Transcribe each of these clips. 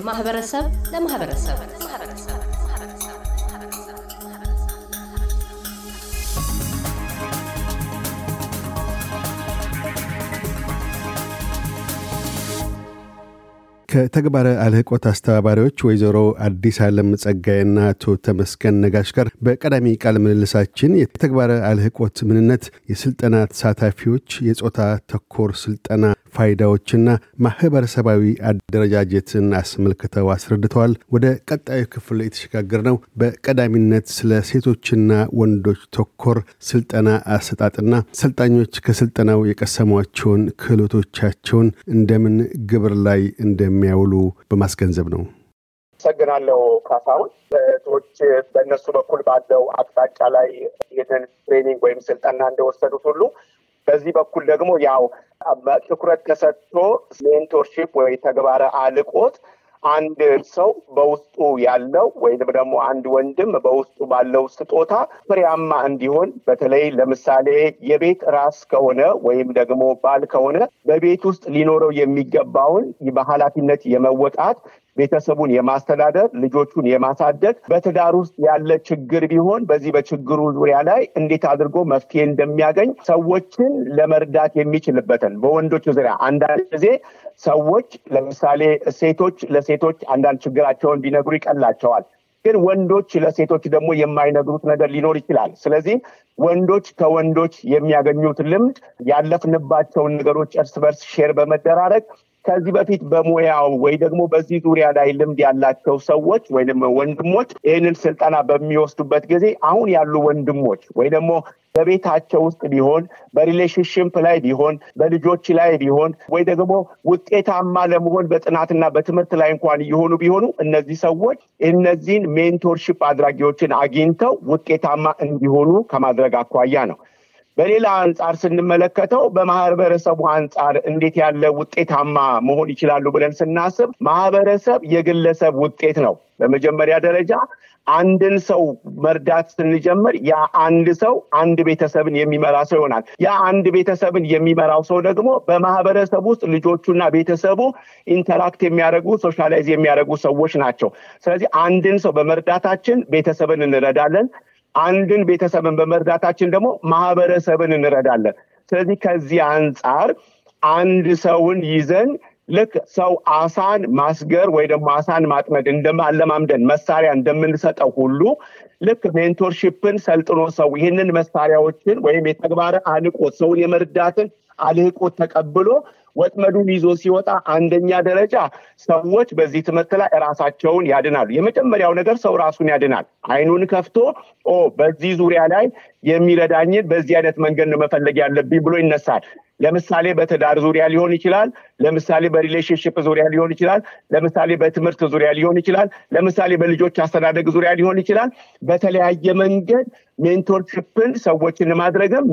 ከማህበረሰብ ለማህበረሰብ። ከተግባረ አልህቆት አስተባባሪዎች ወይዘሮ አዲስ ዓለም ጸጋይና አቶ ተመስገን ነጋሽ ጋር በቀዳሚ ቃለ ምልልሳችን የተግባረ አልህቆት ምንነት፣ የስልጠና ተሳታፊዎች፣ የጾታ ተኮር ስልጠና ፋይዳዎችና ማህበረሰባዊ አደረጃጀትን አስመልክተው አስረድተዋል። ወደ ቀጣዩ ክፍል የተሸጋገር ነው። በቀዳሚነት ስለ ሴቶችና ወንዶች ተኮር ስልጠና አሰጣጥና ሰልጣኞች ከስልጠናው የቀሰሟቸውን ክህሎቶቻቸውን እንደምን ግብር ላይ እንደሚያውሉ በማስገንዘብ ነው። አመሰግናለሁ ካሳሁን። ሴቶች በእነሱ በኩል ባለው አቅጣጫ ላይ ይህንን training ወይም ስልጠና እንደወሰዱት ሁሉ በዚህ በኩል ደግሞ ያው ትኩረት ተሰጥቶ mentorship ወይ ተግባረ አልቆት አንድ ሰው በውስጡ ያለው ወይም ደግሞ አንድ ወንድም በውስጡ ባለው ስጦታ ፍሬያማ እንዲሆን በተለይ ለምሳሌ የቤት ራስ ከሆነ ወይም ደግሞ ባል ከሆነ በቤት ውስጥ ሊኖረው የሚገባውን በኃላፊነት የመወጣት ቤተሰቡን የማስተዳደር ልጆቹን የማሳደግ በትዳር ውስጥ ያለ ችግር ቢሆን በዚህ በችግሩ ዙሪያ ላይ እንዴት አድርጎ መፍትሄ እንደሚያገኝ ሰዎችን ለመርዳት የሚችልበትን በወንዶች ዙሪያ አንዳንድ ጊዜ ሰዎች ለምሳሌ ሴቶች ለሴቶች አንዳንድ ችግራቸውን ቢነግሩ ይቀላቸዋል። ግን ወንዶች ለሴቶች ደግሞ የማይነግሩት ነገር ሊኖር ይችላል። ስለዚህ ወንዶች ከወንዶች የሚያገኙት ልምድ ያለፍንባቸውን ነገሮች እርስ በርስ share በመደራረግ ከዚህ በፊት በሙያው ወይ ደግሞ በዚህ ዙሪያ ላይ ልምድ ያላቸው ሰዎች ወይም ወንድሞች ይህንን ስልጠና በሚወስዱበት ጊዜ አሁን ያሉ ወንድሞች ወይ ደግሞ በቤታቸው ውስጥ ቢሆን በ relationship ላይ ቢሆን በልጆች ላይ ቢሆን ወይ ደግሞ ውጤታማ ለመሆን በጥናትና በትምህርት ላይ እንኳን እየሆኑ ቢሆኑ እነዚህ ሰዎች እነዚህን mentorship አድራጊዎችን አግኝተው ውጤታማ እንዲሆኑ ከማድረግ አኳያ ነው። በሌላ አንጻር ስንመለከተው በማህበረሰቡ አንጻር እንዴት ያለ ውጤታማ መሆን ይችላሉ ብለን ስናስብ ማህበረሰብ የግለሰብ ውጤት ነው። በመጀመሪያ ደረጃ አንድን ሰው መርዳት ስንጀምር ያ አንድ ሰው አንድ ቤተሰብን የሚመራ ሰው ይሆናል። ያ አንድ ቤተሰብን የሚመራው ሰው ደግሞ በማህበረሰብ ውስጥ ልጆቹና ቤተሰቡ interact የሚያደርጉ socialize የሚያደርጉ ሰዎች ናቸው። ስለዚህ አንድን ሰው በመርዳታችን ቤተሰብን እንረዳለን። አንድን ቤተሰብን በመርዳታችን ደግሞ ማህበረሰብን እንረዳለን። ስለዚህ ከዚህ አንጻር አንድ ሰውን ይዘን ልክ ሰው አሳን ማስገር ወይ ደግሞ አሳን ማጥመድ እንደማለማምደን መሳሪያ እንደምንሰጠው ሁሉ ልክ mentorship ን ሰልጥኖ ሰው ይህንን መሳሪያዎችን ወይም የተግባረ አልህቆት ሰውን የመርዳትን አልህቆት ተቀብሎ ወጥመዱን ይዞ ሲወጣ አንደኛ ደረጃ ሰዎች በዚህ ትምህርት ላይ ራሳቸውን ያድናሉ። የመጀመሪያው ነገር ሰው ራሱን ያድናል። አይኑን ከፍቶ ኦ በዚህ ዙሪያ ላይ የሚረዳኝን በዚህ አይነት መንገድ ነው መፈለግ ያለብኝ ብሎ ይነሳል። ለምሳሌ በትዳር ዙሪያ ሊሆን ይችላል። ለምሳሌ በ relationship ዙሪያ ሊሆን ይችላል። ለምሳሌ በትምህርት ዙሪያ ሊሆን ይችላል። ለምሳሌ በልጆች አስተዳደግ ዙሪያ ሊሆን ይችላል። በተለያየ መንገድ mentorship ን ሰዎችን ማድረግም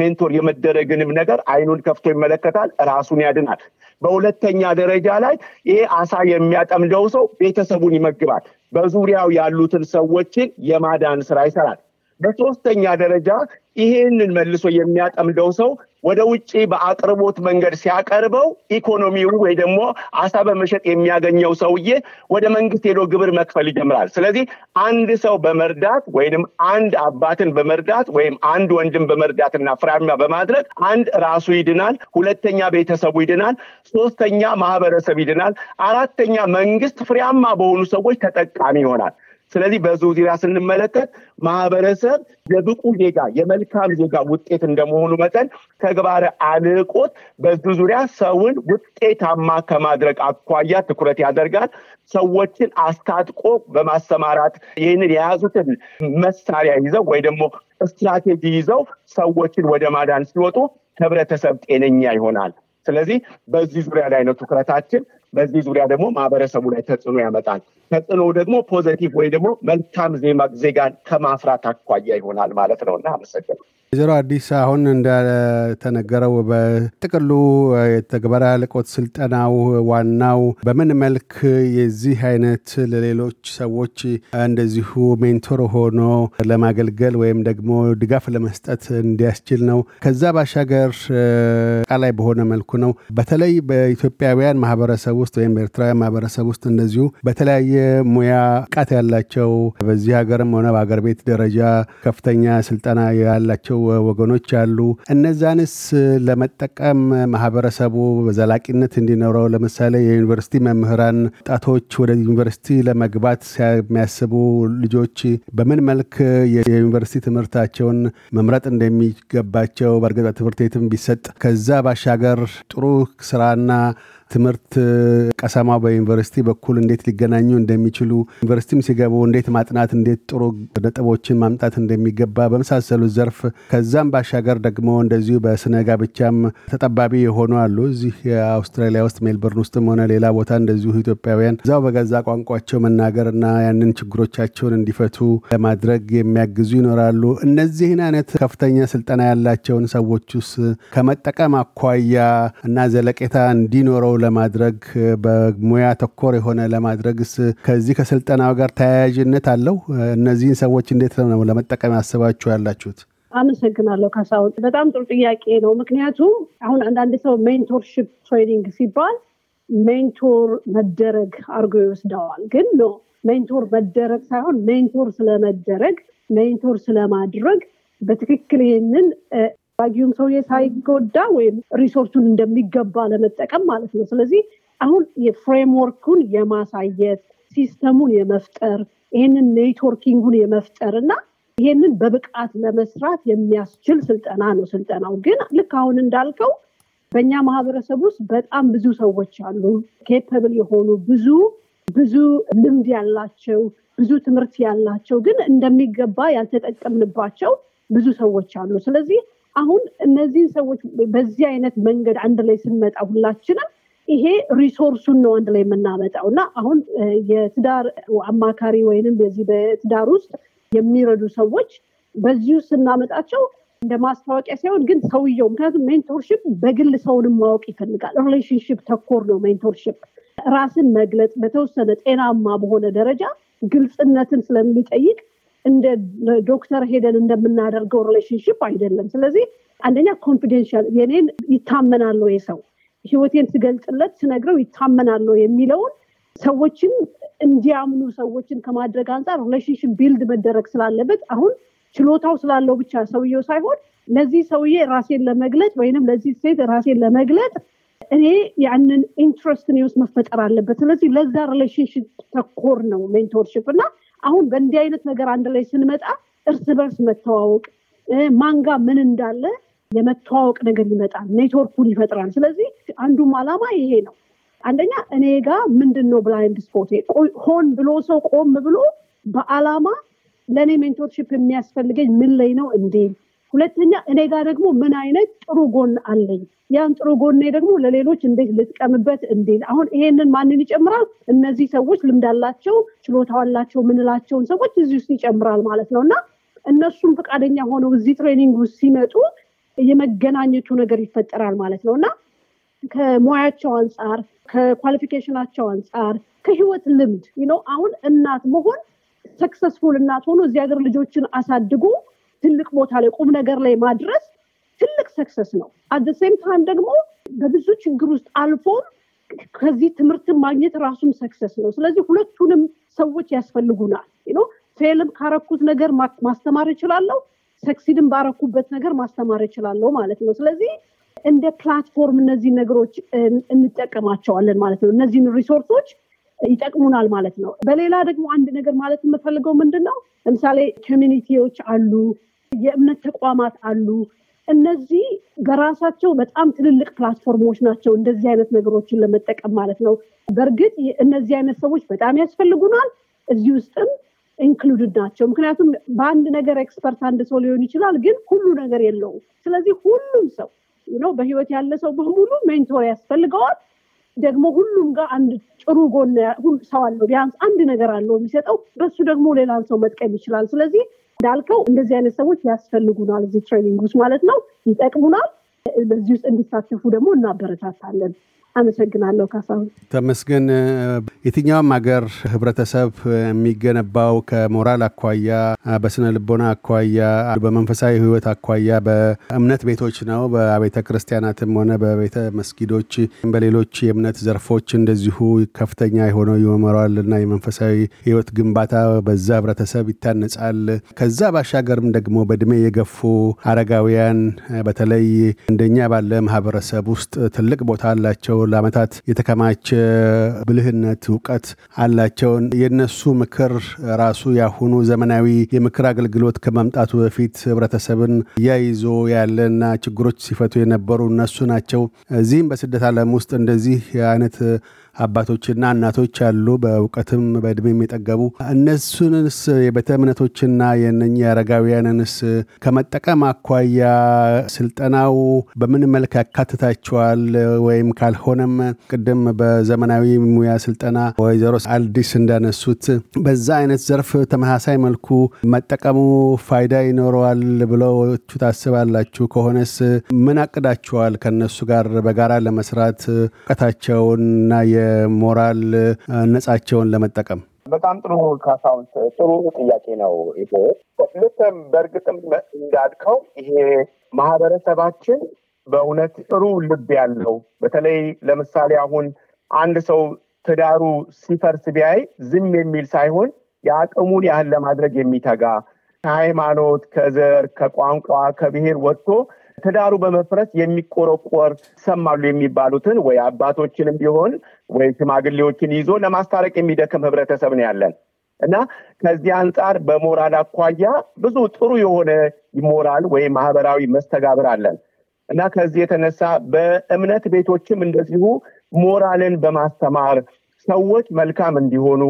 mentor የመደረግንም ነገር አይኑን ከፍቶ ይመለከታል፣ ራሱን ያድናል። በሁለተኛ ደረጃ ላይ ይሄ አሳ የሚያጠምደው ሰው ቤተሰቡን ይመግባል። በዙሪያው ያሉትን ሰዎችን የማዳን ስራ ይሰራል። በሶስተኛ ደረጃ ይሄንን መልሶ የሚያጠምደው ሰው ወደ ውጭ በአቅርቦት መንገድ ሲያቀርበው ኢኮኖሚው ወይ ደግሞ አሳ በመሸጥ የሚያገኘው ሰውዬ ወደ መንግስት ሄዶ ግብር መክፈል ይጀምራል። ስለዚህ አንድ ሰው በመርዳት ወይም አንድ አባትን በመርዳት ወይም አንድ ወንድም በመርዳትና ፍሬያማ በማድረግ አንድ ራሱ ይድናል፣ ሁለተኛ ቤተሰቡ ይድናል፣ ሶስተኛ ማህበረሰብ ይድናል፣ አራተኛ መንግስት ፍሬያማ በሆኑ ሰዎች ተጠቃሚ ይሆናል። ስለዚህ በዙ ዙሪያ ስንመለከት ማህበረሰብ የብቁ ዜጋ የመልካም ዜጋ ውጤት እንደመሆኑ መጠን ተግባረ አልህቆት በዚህ ዙሪያ ሰውን ውጤታማ ከማድረግ አኳያ ትኩረት ያደርጋል። ሰዎችን አስታጥቆ በማሰማራት ይህንን የያዙትን መሳሪያ ይዘው ወይ ደግሞ ስትራቴጂ ይዘው ሰዎችን ወደ ማዳን ሲወጡ ህብረተሰብ ጤነኛ ይሆናል። ስለዚህ በዚህ ዙሪያ ላይ ነው ትኩረታችን። በዚህ ዙሪያ ደግሞ ማህበረሰቡ ላይ ተጽዕኖ ያመጣል። ተጽዕኖ ደግሞ positive ወይ ደግሞ መልካም ዜጋን ከማፍራት አኳያ ይሆናል ማለት ነው እና አመሰግናለሁ። ወይዘሮ አዲስ አሁን እንደተነገረው በጥቅሉ የተግባረ አልቆት ስልጠናው ዋናው በምን መልክ የዚህ አይነት ለሌሎች ሰዎች እንደዚሁ ሜንቶር ሆኖ ለማገልገል ወይም ደግሞ ድጋፍ ለመስጠት እንዲያስችል ነው። ከዛ ባሻገር ቃላይ በሆነ መልኩ ነው። በተለይ በኢትዮጵያውያን ማህበረሰብ ውስጥ ወይም በኤርትራውያን ማህበረሰብ ውስጥ እንደዚሁ በተለያየ ሙያ ቃት ያላቸው በዚህ ሀገርም ሆነ በሀገር ቤት ደረጃ ከፍተኛ ስልጠና ያላቸው ወገኖች አሉ። እነዛንስ ለመጠቀም ማህበረሰቡ በዘላቂነት እንዲኖረው ለምሳሌ የዩኒቨርሲቲ መምህራን ጣቶች ወደ ዩኒቨርሲቲ ለመግባት የሚያስቡ ልጆች በምን መልክ የዩኒቨርሲቲ ትምህርታቸውን መምረጥ እንደሚገባቸው በእርግጥ ትምህርት ቤትም ቢሰጥ ከዛ ባሻገር ጥሩ ስራና ትምህርት ቀሰማ በዩኒቨርሲቲ በኩል እንዴት ሊገናኙ እንደሚችሉ ዩኒቨርሲቲም ሲገቡ እንዴት ማጥናት እንዴት ጥሩ ነጥቦችን ማምጣት እንደሚገባ በመሳሰሉት ዘርፍ ከዛም ባሻገር ደግሞ እንደዚሁ በስነ ጋብቻም ተጠባቢ የሆኑ አሉ። እዚህ የአውስትራሊያ ውስጥ ሜልበርን ውስጥም ሆነ ሌላ ቦታ እንደዚሁ ኢትዮጵያውያን እዛው በገዛ ቋንቋቸው መናገርና ያንን ችግሮቻቸውን እንዲፈቱ ለማድረግ የሚያግዙ ይኖራሉ። እነዚህን አይነት ከፍተኛ ስልጠና ያላቸውን ሰዎችስ ከመጠቀም አኳያ እና ዘለቄታ እንዲኖረው ለማድረግ በሙያ ተኮር የሆነ ለማድረግስ ከዚህ ከስልጠናው ጋር ተያያዥነት አለው? እነዚህን ሰዎች እንዴት ነው ለመጠቀም ያስባችሁ ያላችሁት? አመሰግናለሁ ካሳሁን። በጣም ጥሩ ጥያቄ ነው። ምክንያቱም አሁን አንዳንድ ሰው mentorship training ሲባል mentor መደረግ አድርጎ ይወስደዋል። ግን no mentor መደረግ ሳይሆን mentor ስለመደረግ mentor ስለማድረግ በትክክል ይህንን አስፈላጊውም ሰውዬ ሳይጎዳ ወይም resource ኡን እንደሚገባ ለመጠቀም ማለት ነው። ስለዚህ አሁን የ framework ኡን የማሳየት system ኡን የመፍጠር ይህንን networking ኡን የመፍጠር እና ይሄንን በብቃት ለመስራት የሚያስችል ስልጠና ነው። ስልጠናው ግን ልክ አሁን እንዳልከው በእኛ ማህበረሰብ ውስጥ በጣም ብዙ ሰዎች አሉ፣ capable የሆኑ ብዙ ብዙ ልምድ ያላቸው ብዙ ትምህርት ያላቸው ግን እንደሚገባ ያልተጠቀምንባቸው ብዙ ሰዎች አሉ። ስለዚህ አሁን እነዚህን ሰዎች በዚህ አይነት መንገድ አንድ ላይ ስንመጣ ሁላችንም ይሄ resource ኡን ነው አንድ ላይ የምናመጣው እና አሁን የትዳር አማካሪ ወይንም በዚህ በትዳር ውስጥ የሚረዱ ሰዎች በዚሁ ስናመጣቸው እንደ ማስታወቂያ ሳይሆን ግን ሰውየው ምክንያቱም mentorship በግል ሰውንም ማወቅ ይፈልጋል። relationship ተኮር ነው mentorship። ራስን መግለጽ በተወሰነ ጤናማ በሆነ ደረጃ ግልጽነትን ስለሚጠይቅ እንደ ዶክተር ሄደን እንደምናደርገው relationship አይደለም። ስለዚህ አንደኛ confidential የኔን ይታመናለሁ የሰው ህይወቴን ስገልጽለት ስነግረው ይታመናለሁ የሚለውን ሰዎችን እንዲያምኑ ሰዎችን ከማድረግ አንጻር relationship build መደረግ ስላለበት አሁን ችሎታው ስላለው ብቻ ሰውየው ሳይሆን ለዚህ ሰውዬ ራሴን ለመግለጥ ወይንም ለዚህ ሴት ራሴን ለመግለጥ እኔ ያንን interest እኔ ውስጥ መፈጠር አለበት። ስለዚህ ለዛ relationship ተኮር ነው mentorship እና አሁን በእንዲህ አይነት ነገር አንድ ላይ ስንመጣ እርስ በርስ መተዋወቅ ማን ጋ ምን እንዳለ የመተዋወቅ ነገር ይመጣል፣ ኔትወርኩን ይፈጥራል። ስለዚህ አንዱም አላማ ይሄ ነው። አንደኛ እኔ ጋር ምንድን ነው blind spot ሆን ብሎ ሰው ቆም ብሎ በአላማ ለእኔ mentorship የሚያስፈልገኝ ምን ላይ ነው እንዴ ሁለተኛ እኔ ጋር ደግሞ ምን አይነት ጥሩ ጎን አለኝ? ያን ጥሩ ጎኔ ደግሞ ለሌሎች እንዴት ልጥቀምበት? እንዴት? አሁን ይሄንን ማንን ይጨምራል? እነዚህ ሰዎች ልምድ አላቸው ችሎታ አላቸው ምንላቸውን ሰዎች እዚህ ውስጥ ይጨምራል ማለት ነው። እና እነሱም ፈቃደኛ ሆነው እዚህ training ውስጥ ሲመጡ የመገናኘቱ ነገር ይፈጠራል ማለት ነው። እና ከሙያቸው አንጻር ከ qualification ኣቸው አንጻር ከህይወት ልምድ ነው አሁን እናት መሆን successful እናት ሆኖ እዚህ ሀገር ልጆችን አሳድጎ ትልቅ ቦታ ላይ ቁም ነገር ላይ ማድረስ ትልቅ success ነው። at the same time ደግሞ በብዙ ችግር ውስጥ አልፎም ከዚህ ትምህርትን ማግኘት ራሱም success ነው። ስለዚህ ሁለቱንም ሰዎች ያስፈልጉናል። fail ም ካረኩት ነገር ማስተማር እችላለሁ፣ succeed ም ባረኩበት ነገር ማስተማር እችላለሁ ማለት ነው። ስለዚህ እንደ platform እነዚህ ነገሮች እንጠቀማቸዋለን ማለት ነው። እነዚህን resource ኦች ይጠቅሙናል ማለት ነው። በሌላ ደግሞ አንድ ነገር ማለት የምፈልገው ምንድን ነው፣ ለምሳሌ community ዎች አሉ፣ የእምነት ተቋማት አሉ። እነዚህ በራሳቸው በጣም ትልልቅ platform ኦች ናቸው፣ እንደዚህ አይነት ነገሮችን ለመጠቀም ማለት ነው። በእርግጥ እነዚህ አይነት ሰዎች በጣም ያስፈልጉናል። እዚህ ውስጥም included ናቸው። ምክንያቱም በአንድ ነገር expert አንድ ሰው ሊሆን ይችላል፣ ግን ሁሉ ነገር የለውም። ስለዚህ ሁሉም ሰው ነው በህይወት ያለ ሰው በሙሉ mentor ያስፈልገዋል። ደግሞ ሁሉም ጋር አንድ ጥሩ ጎን ሰው አለው፣ ቢያንስ አንድ ነገር አለው የሚሰጠው። በሱ ደግሞ ሌላን ሰው መጥቀም ይችላል። ስለዚህ እንዳልከው እንደዚህ አይነት ሰዎች ያስፈልጉናል እዚህ training ውስጥ ማለት ነው፣ ይጠቅሙናል። በዚህ ውስጥ እንዲሳተፉ ደግሞ እናበረታታለን። አመሰግናለሁ ካሳሁን። ተመስገን። የትኛውም ሀገር ህብረተሰብ የሚገነባው ከሞራል አኳያ፣ በስነ ልቦና አኳያ፣ በመንፈሳዊ ህይወት አኳያ በእምነት ቤቶች ነው። በቤተ ክርስቲያናትም ሆነ በቤተ መስጊዶች፣ በሌሎች የእምነት ዘርፎች እንደዚሁ ከፍተኛ የሆነው የሞራልና የመንፈሳዊ ህይወት ግንባታ በዛ ህብረተሰብ ይታነጻል። ከዛ ባሻገርም ደግሞ በእድሜ የገፉ አረጋውያን በተለይ እንደኛ ባለ ማህበረሰብ ውስጥ ትልቅ ቦታ አላቸው። ለአመታት የተከማቸ ብልህነት፣ እውቀት አላቸውን። የነሱ ምክር ራሱ ያሁኑ ዘመናዊ የምክር አገልግሎት ከመምጣቱ በፊት ህብረተሰብን እያይዞ ያለና ችግሮች ሲፈቱ የነበሩ እነሱ ናቸው። እዚህም በስደት ዓለም ውስጥ እንደዚህ አይነት አባቶችና እናቶች አሉ፣ በእውቀትም በእድሜም የጠገቡ። እነሱንስ የቤተ እምነቶችና የእነኚህ አረጋውያንንስ ከመጠቀም አኳያ ስልጠናው በምን መልክ ያካትታቸዋል? ወይም ካልሆነም ቅድም በዘመናዊ ሙያ ስልጠና ወይዘሮ አልዲስ እንዳነሱት በዛ አይነት ዘርፍ ተመሳሳይ መልኩ መጠቀሙ ፋይዳ ይኖረዋል ብለው ታስባላችሁ? ከሆነስ ምን አቅዳችኋል? ከነሱ ጋር በጋራ ለመስራት እውቀታቸውንና የሞራል ነጻቸውን ለመጠቀም በጣም ጥሩ ካሳሁን፣ ጥሩ ጥያቄ ነው። ይሄ ልክም በእርግጥም እንዳልከው ይሄ ማህበረሰባችን በእውነት ጥሩ ልብ ያለው በተለይ ለምሳሌ አሁን አንድ ሰው ትዳሩ ሲፈርስ ቢያይ ዝም የሚል ሳይሆን የአቅሙን ያህል ለማድረግ የሚተጋ ከሃይማኖት፣ ከዘር፣ ከቋንቋ፣ ከብሔር ወጥቶ ትዳሩ በመፍረስ የሚቆረቆር ይሰማሉ የሚባሉትን ወይ አባቶችንም ቢሆን ወይ ሽማግሌዎችን ይዞ ለማስታረቅ የሚደክም ህብረተሰብ ነው ያለን። እና ከዚህ አንጻር በሞራል አኳያ ብዙ ጥሩ የሆነ ሞራል ወይም ማህበራዊ መስተጋብር አለን። እና ከዚህ የተነሳ በእምነት ቤቶችም እንደዚሁ ሞራልን በማስተማር ሰዎች መልካም እንዲሆኑ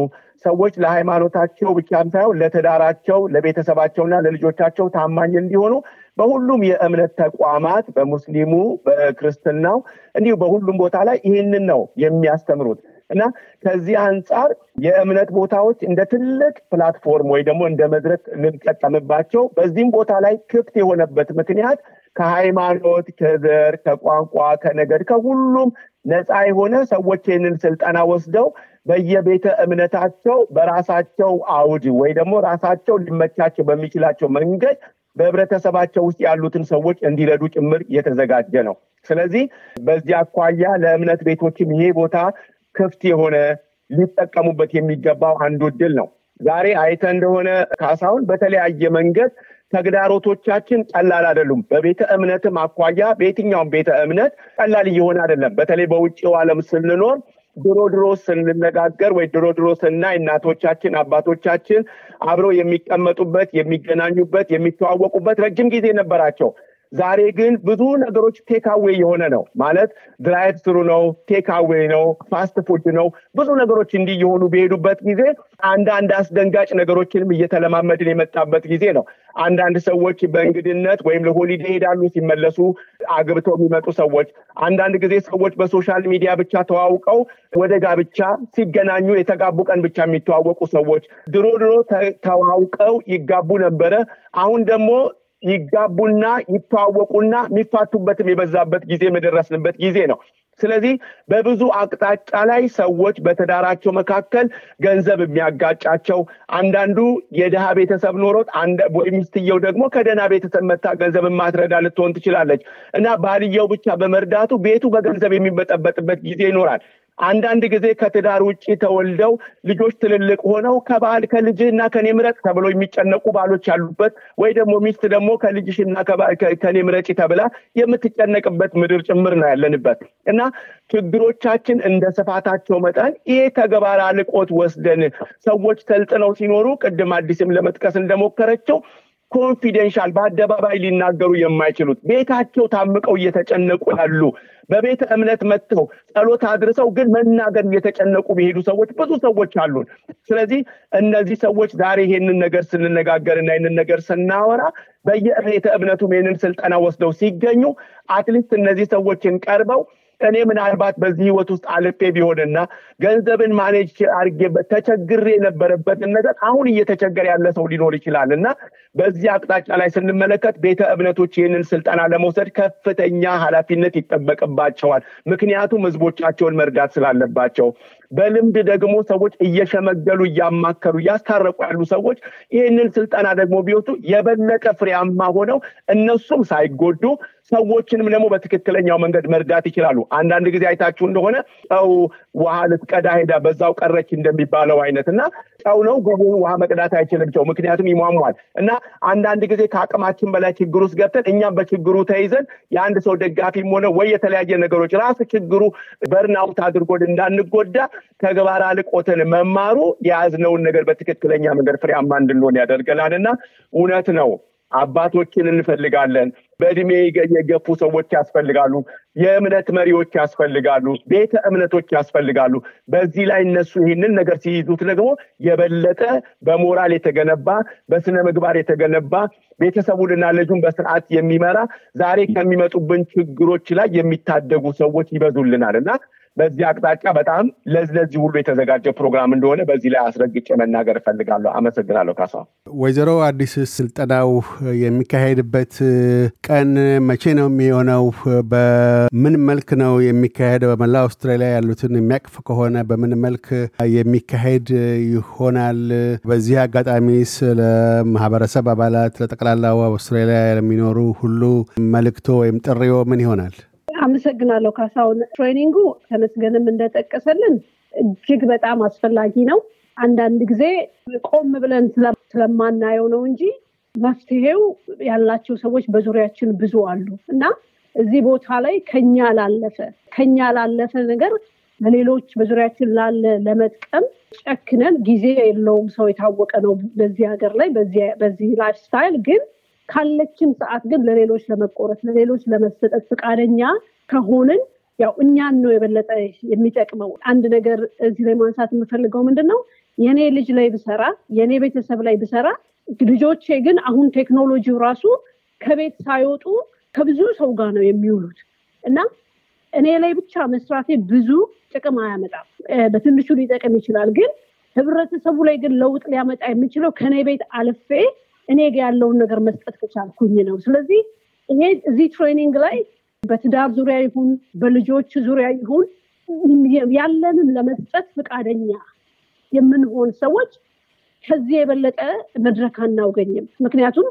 ሰዎች ለሃይማኖታቸው ብቻም ሳይሆን ለትዳራቸው፣ ለቤተሰባቸውና ለልጆቻቸው ታማኝ እንዲሆኑ በሁሉም የእምነት ተቋማት በሙስሊሙ፣ በክርስትናው እንዲሁ በሁሉም ቦታ ላይ ይህንን ነው የሚያስተምሩት። እና ከዚህ አንጻር የእምነት ቦታዎች እንደ ትልቅ platform ወይ ደግሞ እንደ መድረክ ልንጠቀምባቸው በዚህም ቦታ ላይ ክፍት የሆነበት ምክንያት ከሃይማኖት፣ ከዘር፣ ከቋንቋ፣ ከነገድ ከሁሉም ነፃ የሆነ ሰዎች ይህንን ስልጠና ወስደው በየቤተ እምነታቸው በራሳቸው አውድ ወይ ደግሞ ራሳቸው ሊመቻቸው በሚችላቸው መንገድ በህብረተሰባቸው ውስጥ ያሉትን ሰዎች እንዲረዱ ጭምር የተዘጋጀ ነው። ስለዚህ በዚህ አኳያ ለእምነት ቤቶችም ይሄ ቦታ ክፍት የሆነ ሊጠቀሙበት የሚገባው አንዱ እድል ነው። ዛሬ አይተ እንደሆነ ካሳሁን በተለያየ መንገድ ተግዳሮቶቻችን ቀላል አይደሉም። በቤተ እምነትም አኳያ በየትኛውም ቤተ እምነት ቀላል እየሆነ አይደለም። በተለይ በውጭው ዓለም ስንኖር ድሮ ድሮ ስንነጋገር ወይ ድሮ ድሮ ስናይ እናቶቻችን አባቶቻችን አብረው የሚቀመጡበት የሚገናኙበት የሚተዋወቁበት ረጅም ጊዜ ነበራቸው። ዛሬ ግን ብዙ ነገሮች takeaway የሆነ ነው ማለት drive through ነው፣ takeaway ነው፣ fast food ነው። ብዙ ነገሮች እንዲህ የሆኑ በሄዱበት ጊዜ አንዳንድ አስደንጋጭ ነገሮችንም እየተለማመድን የመጣበት ጊዜ ነው። አንዳንድ ሰዎች በእንግድነት ወይም ለ holiday ይሄዳሉ፣ ሲመለሱ አግብተው የሚመጡ ሰዎች፣ አንዳንድ ጊዜ ሰዎች በ social media ብቻ ተዋውቀው ወደ ጋብቻ ሲገናኙ የተጋቡ ቀን ብቻ የሚተዋወቁ ሰዎች ድሮ ድሮ ተዋውቀው ይጋቡ ነበረ። አሁን ደግሞ ይጋቡና ይተዋወቁና የሚፋቱበትም የበዛበት ጊዜ የደረስንበት ጊዜ ነው። ስለዚህ በብዙ አቅጣጫ ላይ ሰዎች በትዳራቸው መካከል ገንዘብ የሚያጋጫቸው አንዳንዱ የድሃ ቤተሰብ ኖሮት ሚስትየው ደግሞ ከደህና ቤተሰብ መታ ገንዘብ ማትረዳ ልትሆን ትችላለች እና ባልየው ብቻ በመርዳቱ ቤቱ በገንዘብ የሚበጠበጥበት ጊዜ ይኖራል። አንዳንድ ጊዜ ከትዳር ውጭ ተወልደው ልጆች ትልልቅ ሆነው ከባል ከልጅህና ከኔ ምረጥ ተብሎ የሚጨነቁ ባሎች ያሉበት ወይ ደግሞ ሚስት ደግሞ ከልጅሽና ከኔ ምረጭ ተብላ የምትጨነቅበት ምድር ጭምር ነው ያለንበት። እና ችግሮቻችን እንደ ስፋታቸው መጠን ይሄ ተግባር አልቆት ወስደን ሰዎች ሰልጥነው ሲኖሩ ቅድም አዲስም ለመጥቀስ እንደሞከረችው confidential በአደባባይ ሊናገሩ የማይችሉት ቤታቸው ታምቀው እየተጨነቁ ያሉ በቤተ እምነት መጥተው ጸሎት አድርሰው ግን መናገር እየተጨነቁ የሚሄዱ ሰዎች ብዙ ሰዎች አሉን። ስለዚህ እነዚህ ሰዎች ዛሬ ይሄንን ነገር ስንነጋገርና ይህንን ነገር ስናወራ በየቤተ እምነቱም ይህንን ስልጠና ወስደው ሲገኙ at least እነዚህ ሰዎችን ቀርበው እኔ ምናልባት በዚህ ህይወት ውስጥ አልፌ ቢሆንና ገንዘብን manage አድርጌበት ተቸግሬ የነበረበትን ነገር አሁን እየተቸገረ ያለ ሰው ሊኖር ይችላል እና በዚህ አቅጣጫ ላይ ስንመለከት ቤተ እምነቶች ይህንን ስልጠና ለመውሰድ ከፍተኛ ኃላፊነት ይጠበቅባቸዋል። ምክንያቱም ህዝቦቻቸውን መርዳት ስላለባቸው በልምድ ደግሞ ሰዎች እየሸመገሉ እያማከሩ እያስታረቁ ያሉ ሰዎች ይህንን ስልጠና ደግሞ ቢወጡ የበለጠ ፍሬያማ ሆነው እነሱም ሳይጎዱ ሰዎችንም ደግሞ በትክክለኛው መንገድ መርዳት ይችላሉ። አንዳንድ ጊዜ አይታችሁ እንደሆነ ጨው ውሃ ልትቀዳ ሄዳ በዛው ቀረች እንደሚባለው አይነት እና ጨው ነው ግን ውሃ መቅዳት አይችልም ጨው ምክንያቱም ይሟሟል እና አንዳንድ ጊዜ ከአቅማችን በላይ ችግር ውስጥ ገብተን እኛም በችግሩ ተይዘን የአንድ ሰው ደጋፊም ሆነ ወይ የተለያየ ነገሮች ራሱ ችግሩ በርናውት አድርጎን እንዳንጎዳ ተግባር አልቆትን መማሩ የያዝነውን ነገር በትክክለኛ መንገድ ፍሬያማ እንድንሆን ያደርገናል እና እውነት ነው አባቶችን እንፈልጋለን። በእድሜ የገፉ ሰዎች ያስፈልጋሉ። የእምነት መሪዎች ያስፈልጋሉ። ቤተ እምነቶች ያስፈልጋሉ። በዚህ ላይ እነሱ ይህንን ነገር ሲይዙት ደግሞ የበለጠ በሞራል የተገነባ በስነ ምግባር የተገነባ ቤተሰቡንና ልጁን በስርዓት የሚመራ ዛሬ ከሚመጡብን ችግሮች ላይ የሚታደጉ ሰዎች ይበዙልናል እና በዚህ አቅጣጫ በጣም ለዚህ ሁሉ የተዘጋጀ ፕሮግራም እንደሆነ በዚህ ላይ አስረግጬ መናገር እፈልጋለሁ። አመሰግናለሁ። ካሳ ወይዘሮ አዲስ ስልጠናው የሚካሄድበት ቀን መቼ ነው የሚሆነው? በምን መልክ ነው የሚካሄደው? በመላ አውስትራሊያ ያሉትን የሚያቅፍ ከሆነ በምን መልክ የሚካሄድ ይሆናል? በዚህ አጋጣሚስ ለማህበረሰብ አባላት ለጠቅላላው አውስትራሊያ ለሚኖሩ ሁሉ መልእክቶ ወይም ጥሪዎ ምን ይሆናል? አመሰግናለሁ ካሳሁን። ትሬኒንጉ ተመስገንም እንደጠቀሰልን እጅግ በጣም አስፈላጊ ነው። አንዳንድ ጊዜ ቆም ብለን ስለማናየው ነው እንጂ መፍትሄው ያላቸው ሰዎች በዙሪያችን ብዙ አሉ እና እዚህ ቦታ ላይ ከኛ ላለፈ ከኛ ላለፈ ነገር ለሌሎች በዙሪያችን ላለ ለመጥቀም ጨክነን ጊዜ የለውም። ሰው የታወቀ ነው በዚህ ሀገር ላይ በዚህ lifestyle ግን ካለችን ሰዓት ግን ለሌሎች ለመቆረስ ለሌሎች ለመሰጠት ፈቃደኛ ከሆንን ያው እኛን ነው የበለጠ የሚጠቅመው። አንድ ነገር እዚህ ላይ ማንሳት የምፈልገው ምንድን ነው የኔ ልጅ ላይ ብሰራ የኔ ቤተሰብ ላይ ብሰራ ልጆቼ ግን አሁን ቴክኖሎጂው ራሱ ከቤት ሳይወጡ ከብዙ ሰው ጋር ነው የሚውሉት እና እኔ ላይ ብቻ መስራቴ ብዙ ጥቅም አያመጣም። በትንሹ ሊጠቅም ይችላል፣ ግን ህብረተሰቡ ላይ ግን ለውጥ ሊያመጣ የሚችለው ከኔ ቤት አልፌ እኔ ጋ ያለውን ነገር መስጠት ከቻልኩኝ ነው። ስለዚህ ይሄ እዚህ training ላይ በትዳር ዙሪያ ይሁን በልጆች ዙሪያ ይሁን ያለንን ለመስጠት ፈቃደኛ የምንሆን ሰዎች ከዚህ የበለጠ መድረክ አናገኝም። ምክንያቱም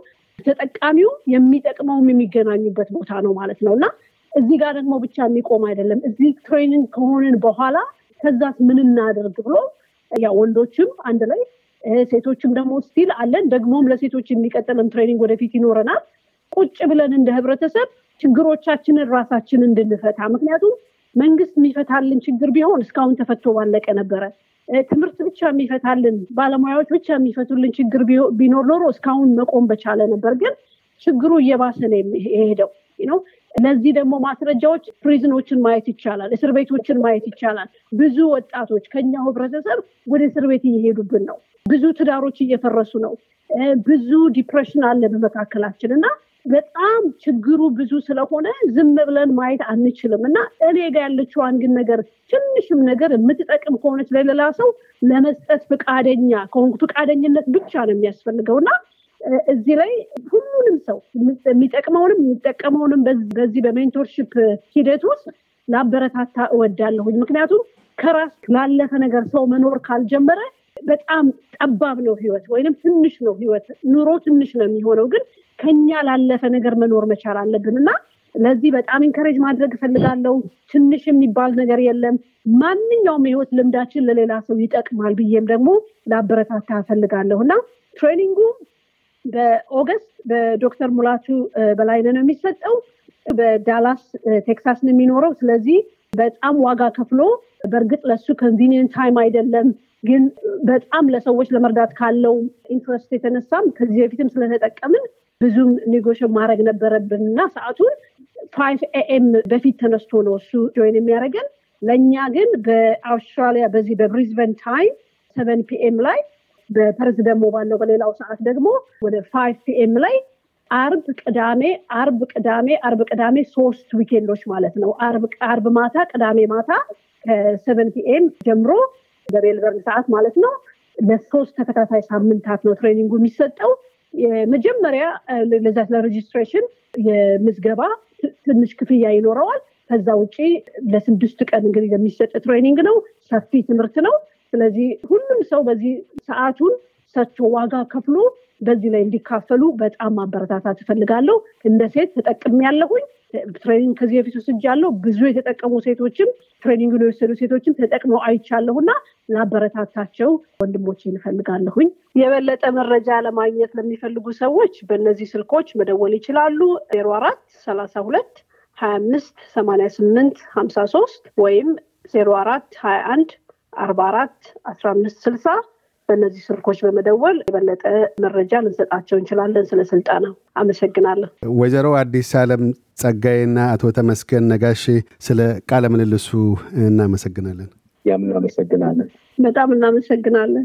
ተጠቃሚው የሚጠቅመውም የሚገናኙበት ቦታ ነው ማለት ነው እና እዚህ ጋር ደግሞ ብቻ የሚቆም አይደለም። እዚህ training ከሆንን በኋላ ከዛስ ምን እናደርግ ብሎ ያ ወንዶችም አንድ ላይ ሴቶችም ደግሞ still አለን። ደግሞም ለሴቶች የሚቀጥልም training ወደፊት ይኖረናል። ቁጭ ብለን እንደ ህብረተሰብ ችግሮቻችንን ራሳችን እንድንፈታ ምክንያቱም መንግስት የሚፈታልን ችግር ቢሆን እስካሁን ተፈቶ ባለቀ ነበረ። ትምህርት ብቻ የሚፈታልን ባለሙያዎች ብቻ የሚፈቱልን ችግር ቢኖር ኖሮ እስካሁን መቆም በቻለ ነበር። ግን ችግሩ እየባሰ ነው የሄደው ነው። ለዚህ ደግሞ ማስረጃዎች prison ኦችን ማየት ይቻላል። እስር ቤቶችን ማየት ይቻላል። ብዙ ወጣቶች ከኛው ህብረተሰብ ወደ እስር ቤት እየሄዱብን ነው። ብዙ ትዳሮች እየፈረሱ ነው። ብዙ depression አለ በመካከላችን እና በጣም ችግሩ ብዙ ስለሆነ ዝም ብለን ማየት አንችልም እና እኔ ጋ ያለችዋን ግን ነገር ትንሽም ነገር የምትጠቅም ከሆነች ለሌላ ሰው ለመስጠት ፍቃደኛ ከሆንኩ ፍቃደኝነት ብቻ ነው የሚያስፈልገው እና እዚህ ላይ ሁሉንም ሰው የሚጠቅመውንም የሚጠቀመውንም በዚህ በ mentorship ሂደት ውስጥ ላበረታታ እወዳለሁኝ። ምክንያቱም ከራስ ላለፈ ነገር ሰው መኖር ካልጀመረ በጣም ጠባብ ነው ህይወት ወይንም ትንሽ ነው ህይወት። ኑሮ ትንሽ ነው የሚሆነው ግን ከኛ ላለፈ ነገር መኖር መቻል አለብን። እና ለዚህ በጣም encourage ማድረግ እፈልጋለሁ። ትንሽ የሚባል ነገር የለም። ማንኛውም የህይወት ልምዳችን ለሌላ ሰው ይጠቅማል ብዬም ደግሞ ላበረታታ እፈልጋለሁ። እና training ኡ በ August በዶክተር ሙላቱ በላይነ ነው የሚሰጠው። በዳላስ ቴክሳስ ነው የሚኖረው። ስለዚህ በጣም ዋጋ ከፍሎ በእርግጥ ለሱ convenient time አይደለም ግን በጣም ለሰዎች ለመርዳት ካለው interest የተነሳም ከዚህ በፊትም ስለተጠቀምን ብዙም negotiation ማድረግ ነበረብን እና ሰዓቱን five AM በፊት ተነስቶ ነው እሱ join የሚያደርገን። ለእኛ ግን በአውስትራሊያ በዚህ በብሪዝበን time seven PM ላይ በፐርዝ ደግሞ ባለው በሌላው ሰዓት ደግሞ ወደ five PM ላይ አርብ ቅዳሜ አርብ ቅዳሜ አርብ ቅዳሜ ሶስት weekend ኦች ማለት ነው አርብ ማታ ቅዳሜ ማታ ከ seven PM ጀምሮ በሜልበርን ሰዓት ማለት ነው። ለሶስት ተከታታይ ሳምንታት ነው training ኡ የሚሰጠው። የመጀመሪያ ለዛ ለ registration የምዝገባ ትንሽ ክፍያ ይኖረዋል። ከዛ ውጭ ለስድስት ቀን እንግዲህ የሚሰጥ training ነው። ሰፊ ትምህርት ነው። ስለዚህ ሁሉም ሰው በዚህ ሰዓቱን ሰጥቶ ዋጋ ከፍሎ በዚህ ላይ እንዲካፈሉ በጣም ማበረታታት እፈልጋለሁ። እንደ ሴት ተጠቅም ያለሁኝ training ከዚህ በፊት ወስጃለሁ። ብዙ የተጠቀሙ ሴቶችም training የወሰዱ ሴቶችም ተጠቅመው አይቻለሁና ላበረታታቸው ወንድሞች እንፈልጋለሁኝ የበለጠ መረጃ ለማግኘት ለሚፈልጉ ሰዎች በእነዚህ ስልኮች መደወል ይችላሉ። ዜሮ አራት ሰላሳ ሁለት ሀያ አምስት ሰማኒያ ስምንት ሀምሳ ሶስት ወይም ዜሮ አራት ሀያ አንድ አርባ አራት አስራ አምስት ስልሳ በእነዚህ ስልኮች በመደወል የበለጠ መረጃ ልንሰጣቸው እንችላለን ስለ ስልጠና። አመሰግናለሁ። ወይዘሮ አዲስ አለም ጸጋይና አቶ ተመስገን ነጋሽ ስለ ቃለ ምልልሱ እናመሰግናለን። ያም እናመሰግናለን። በጣም እናመሰግናለን